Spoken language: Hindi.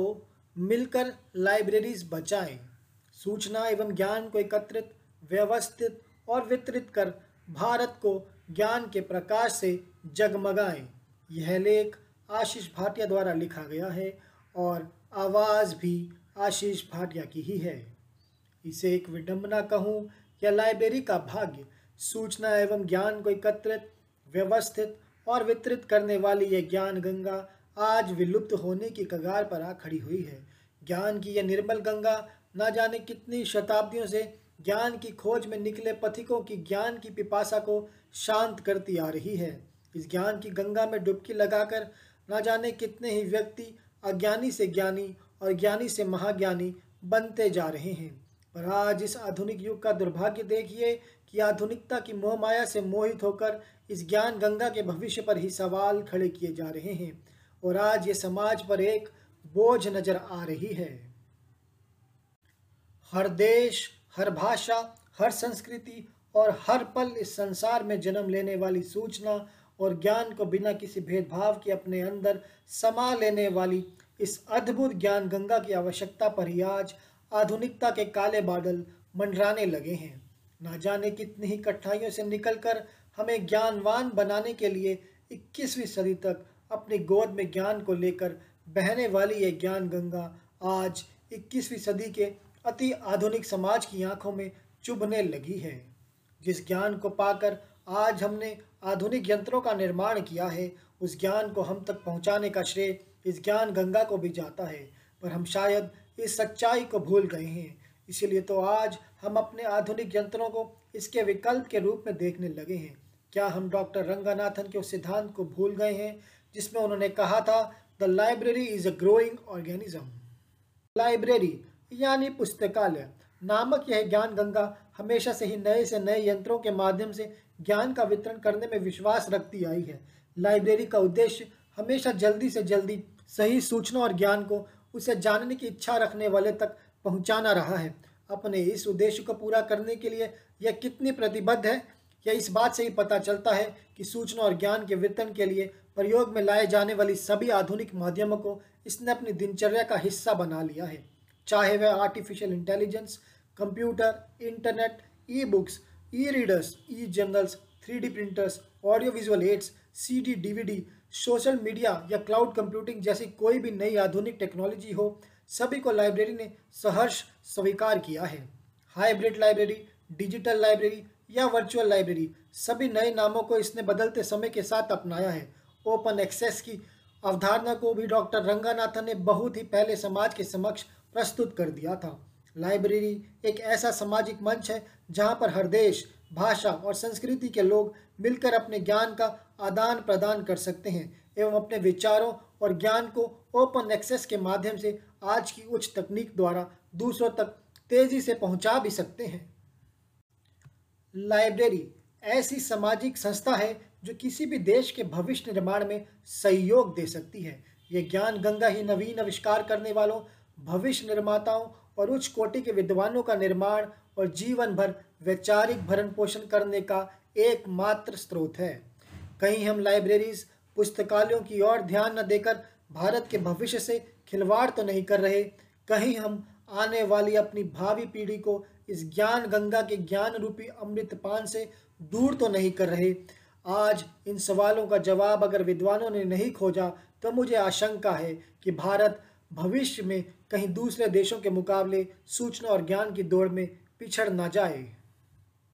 आओ मिलकर लाइब्रेरीज बचाएँ। सूचना एवं ज्ञान को एकत्रित, व्यवस्थित और वितरित कर भारत को ज्ञान के प्रकाश से जगमगाएँ। यह लेख आशीष भाटिया द्वारा लिखा गया है और आवाज़ भी आशीष भाटिया की ही है। इसे एक विडंबना कहूँ या लाइब्रेरी का भाग्य सूचना एवं ज्ञान को एकत्रित, व्यवस्थित और वितरित करने वाली यह ज्ञान गंगा आज विलुप्त होने की कगार पर आ खड़ी हुई है। ज्ञान की यह निर्मल गंगा न जाने कितनी शताब्दियों से ज्ञान की खोज में निकले पथिकों की ज्ञान की पिपासा को शांत करती आ रही है। इस ज्ञान की गंगा में डुबकी लगाकर न जाने कितने ही व्यक्ति अज्ञानी से ज्ञानी और ज्ञानी से महाज्ञानी बनते जा रहे हैं। पर आज इस आधुनिक युग का दुर्भाग्य देखिए कि आधुनिकता की मोह माया से मोहित होकर इस ज्ञान गंगा के भविष्य पर ही सवाल खड़े किए जा रहे हैं। और आज ये समाज पर एक बोझ नज़र आ रही है। हर देश, हर भाषा, हर संस्कृति और हर पल इस संसार में जन्म लेने वाली सूचना और ज्ञान को बिना किसी भेदभाव के अपने अंदर समा लेने वाली इस अद्भुत ज्ञान गंगा की आवश्यकता पर ही आज आधुनिकता के काले बादल मंडराने लगे हैं। ना जाने कितनी ही कठिनाइयों से निकलकर हमें ज्ञानवान बनाने के लिए 21वीं सदी तक अपनी गोद में ज्ञान को लेकर बहने वाली ये ज्ञान गंगा आज 21वीं सदी के अति आधुनिक समाज की आँखों में चुभने लगी है। जिस ज्ञान को पाकर आज हमने आधुनिक यंत्रों का निर्माण किया है, उस ज्ञान को हम तक पहुँचाने का श्रेय इस ज्ञान गंगा को भी जाता है। पर हम शायद इस सच्चाई को भूल गए हैं। इसीलिए तो आज हम अपने आधुनिक यंत्रों को इसके विकल्प के रूप में देखने लगे हैं। क्या हम डॉक्टर रंगानाथन के उस सिद्धांत को भूल गए हैं? जिसमें उन्होंने कहा था the library is a growing organism library यानी पुस्तकालय, नामक यह ज्ञान गंगा हमेशा से ही नए से नए यंत्रों के माध्यम से ज्ञान का वितरण करने में विश्वास रखती आई है। लाइब्रेरी का उद्देश्य हमेशा जल्दी से जल्दी सही सूचना और ज्ञान को, उसे जानने की इच्छा रखने वाले तक पहुंचाना रहा है। अपने इस उद्देश्य को पूरा करने के लिए यह कितनी प्रतिबद्ध है? यह इस बात से ही पता चलता है कि सूचना और ज्ञान के वितरण के लिए प्रयोग में लाए जाने वाली सभी आधुनिक माध्यमों को इसने अपनी दिनचर्या का हिस्सा बना लिया है। चाहे वह artificial intelligence computer internet E books E readers E journals three printers audio visual aids C D DVD social media या क्लाउड कंप्यूटिंग जैसी कोई भी नई आधुनिक टेक्नोलॉजी हो, सभी को लाइब्रेरी ने सहर्ष स्वीकार किया है। हाइब्रिड लाइब्रेरी डिजिटल लाइब्रेरी या वर्चुअल लाइब्रेरी सभी नए नामों को इसने बदलते समय के साथ अपनाया है। ओपन एक्सेस की अवधारणा को भी डॉक्टर रंगानाथन ने बहुत ही पहले समाज के समक्ष प्रस्तुत कर दिया था। लाइब्रेरी एक ऐसा सामाजिक मंच है, जहाँ पर हर देश, भाषा और संस्कृति के लोग मिलकर अपने ज्ञान का आदान प्रदान कर सकते हैं एवं अपने विचारों और ज्ञान को ओपन एक्सेस के माध्यम से आज की उच्च तकनीक द्वारा दूसरों तक तेज़ी से पहुँचा भी सकते हैं। लाइब्रेरी ऐसी सामाजिक संस्था है जो किसी भी देश के भविष्य निर्माण में सहयोग दे सकती है। ये ज्ञान गंगा ही नवीन आविष्कार करने वालों, भविष्य निर्माताओं और उच्च कोटि के विद्वानों का निर्माण और जीवन भर वैचारिक भरण पोषण करने का एकमात्र स्रोत है। कहीं हम लाइब्रेरीज, पुस्तकालयों की ओर ध्यान न देकर भारत के भविष्य से खिलवाड़ तो नहीं कर रहे, कहीं हम आने वाली अपनी भावी पीढ़ी को इस ज्ञान गंगा के ज्ञान रूपी अमृतपान से दूर तो नहीं कर रहे। आज इन सवालों का जवाब अगर विद्वानों ने नहीं खोजा तो मुझे आशंका है कि भारत भविष्य में कहीं दूसरे देशों के मुकाबले सूचना और ज्ञान की दौड़ में पिछड़ ना जाए।